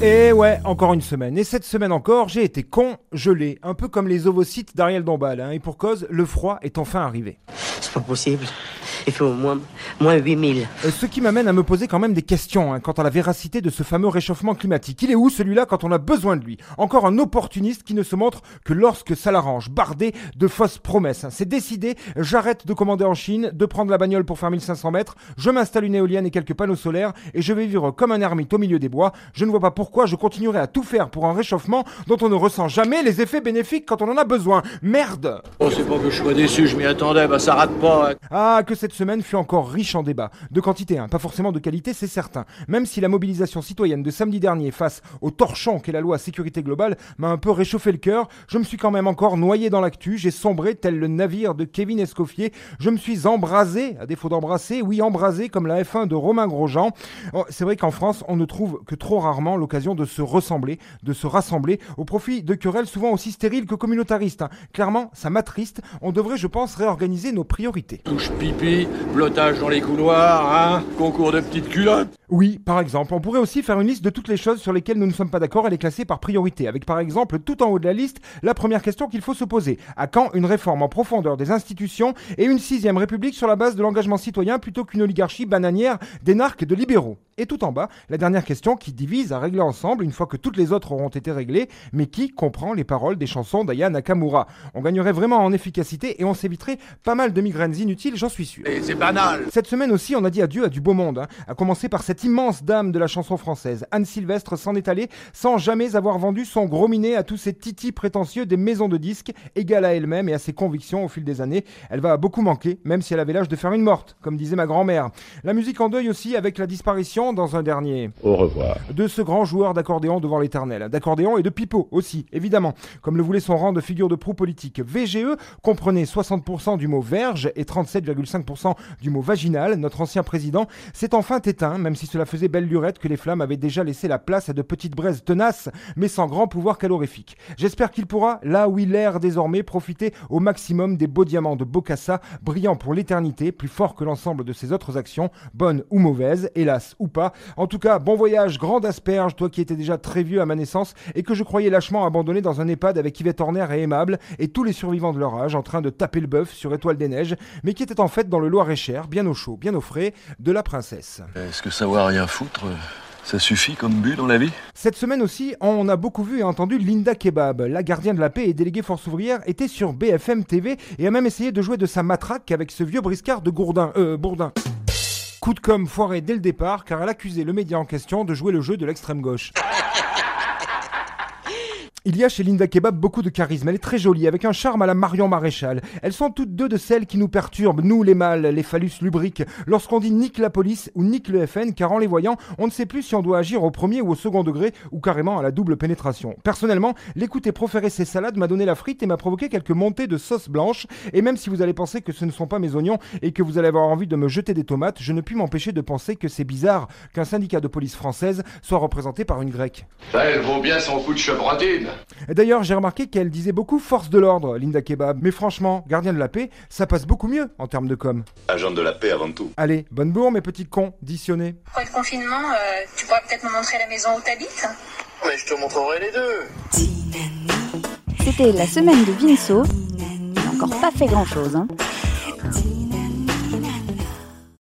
Et ouais, encore une semaine. Et cette semaine encore, j'ai été congelé, un peu comme les ovocytes d'Ariel Dombal. Hein. Et pour cause, le froid est enfin arrivé. C'est pas possible. Il fait au moins, moins 8000. Euh, ce qui m'amène à me poser quand même des questions hein, quant à la véracité de ce fameux réchauffement climatique. Il est où celui-là quand on a besoin de lui? Encore un opportuniste qui ne se montre que lorsque ça l'arrange, bardé de fausses promesses. hein. C'est décidé, j'arrête de commander en Chine, de prendre la bagnole pour faire 1500 mètres, je m'installe une éolienne et quelques panneaux solaires et je vais vivre comme un ermite au milieu des bois. Je ne vois pas pourquoi je continuerai à tout faire pour un réchauffement dont on ne ressent jamais les effets bénéfiques quand on en a besoin. Merde Oh, c'est pas que je sois déçu, je m'y attendais, bah ça rate pas. Ah, que cette semaine fut encore riche en débats. De quantité, hein, pas forcément de qualité, c'est certain. Même si la mobilisation citoyenne de samedi dernier face au torchon qu'est la loi sécurité globale m'a un peu réchauffé le cœur, je me suis quand même encore noyé dans l'actu, j'ai sombré tel le navire de Kevin Escoffier, je me suis embrasé, à défaut d'embrasser, oui embrasé comme la F1 de Romain Grosjean. Oh, c'est vrai qu'en France, on ne trouve que trop rarement l'occasion de se ressembler, de se rassembler, au profit de querelles souvent aussi stériles que communautaristes. hein. Clairement, ça m'attriste, on devrait, je pense, réorganiser nos priorités. Touche pipi, blottage dans les couloirs, hein, concours de petites culottes. Oui, par exemple, on pourrait aussi faire une liste de toutes les choses sur lesquelles nous ne sommes pas d'accord et les classer par priorité, avec par exemple tout en haut de la liste la première question qu'il faut se poser. À quand une réforme en profondeur des institutions et une sixième république sur la base de l'engagement citoyen plutôt qu'une oligarchie bananière d'énarques et de libéraux? Et tout en bas, la dernière question qui divise à régler ensemble une fois que toutes les autres auront été réglées, mais qui comprend les paroles des chansons d'Aya Nakamura. On gagnerait vraiment en efficacité et on s'éviterait pas mal de migraines inutiles, j'en suis sûr. Et c'est banal. Cette semaine aussi, on a dit adieu à du beau monde, hein, à commencer par cette immense dame de la chanson française. Anne Sylvestre s'en est allée sans jamais avoir vendu son gros minet à tous ces titis prétentieux des maisons de disques, égale à elle-même et à ses convictions au fil des années. Elle va beaucoup manquer, même si elle avait l'âge de faire une morte, comme disait ma grand-mère. La musique en deuil aussi avec la disparition, dans un dernier, Au revoir. de ce grand joueur d'accordéon devant l'éternel. D'accordéon et de pipeau aussi, évidemment, comme le voulait son rang de figure de proue politique. VGE comprenait 60% du mot verge et 37,5% du mot vaginal. Notre ancien président s'est enfin éteint, même si cela faisait belle lurette que les flammes avaient déjà laissé la place à de petites braises tenaces, mais sans grand pouvoir calorifique. J'espère qu'il pourra, là où il erre désormais, profiter au maximum des beaux diamants de Bocassa, brillants pour l'éternité, plus forts que l'ensemble de ses autres actions, bonnes ou mauvaises, hélas ou pas. En tout cas, bon voyage, grande asperge, toi qui étais déjà très vieux à ma naissance et que je croyais lâchement abandonné dans un EHPAD avec Yvette Horner et Aimable et tous les survivants de leur âge en train de taper le bœuf sur Étoile des Neiges, mais qui étaient en fait dans le Loir-et-Cher, bien au chaud, bien au frais, de la princesse. Est-ce que savoir rien foutre, euh, ça suffit comme but dans la vie? Cette semaine aussi, on a beaucoup vu et entendu Linda Kebab, la gardienne de la paix et déléguée force ouvrière, était sur BFM TV et a même essayé de jouer de sa matraque avec ce vieux briscard de Gourdin, euh, Bourdin. Coup de com foiré dès le départ car elle accusait le média en question de jouer le jeu de l'extrême gauche. Il y a chez Linda Kebab beaucoup de charisme. Elle est très jolie, avec un charme à la Marion Maréchal. Elles sont toutes deux de celles qui nous perturbent, nous les mâles, les phallus lubriques, lorsqu'on dit nique la police ou nique le FN, car en les voyant, on ne sait plus si on doit agir au premier ou au second degré, ou carrément à la double pénétration. Personnellement, l'écouter proférer ces salades m'a donné la frite et m'a provoqué quelques montées de sauce blanche, et même si vous allez penser que ce ne sont pas mes oignons et que vous allez avoir envie de me jeter des tomates, je ne puis m'empêcher de penser que c'est bizarre qu'un syndicat de police française soit représenté par une grecque. Ça, elle vaut bien son coup de chevrotine. Et D'ailleurs, j'ai remarqué qu'elle disait beaucoup force de l'ordre, Linda Kebab. Mais franchement, gardien de la paix, ça passe beaucoup mieux en termes de com. Agent de la paix avant tout. Allez, bonne bourre, mes petits cons, ditionnés. Après le confinement, euh, tu pourras peut-être me montrer la maison où t'habites Mais je te montrerai les deux. C'était la semaine de Vinceau. Il n'a encore pas fait grand chose. Hein.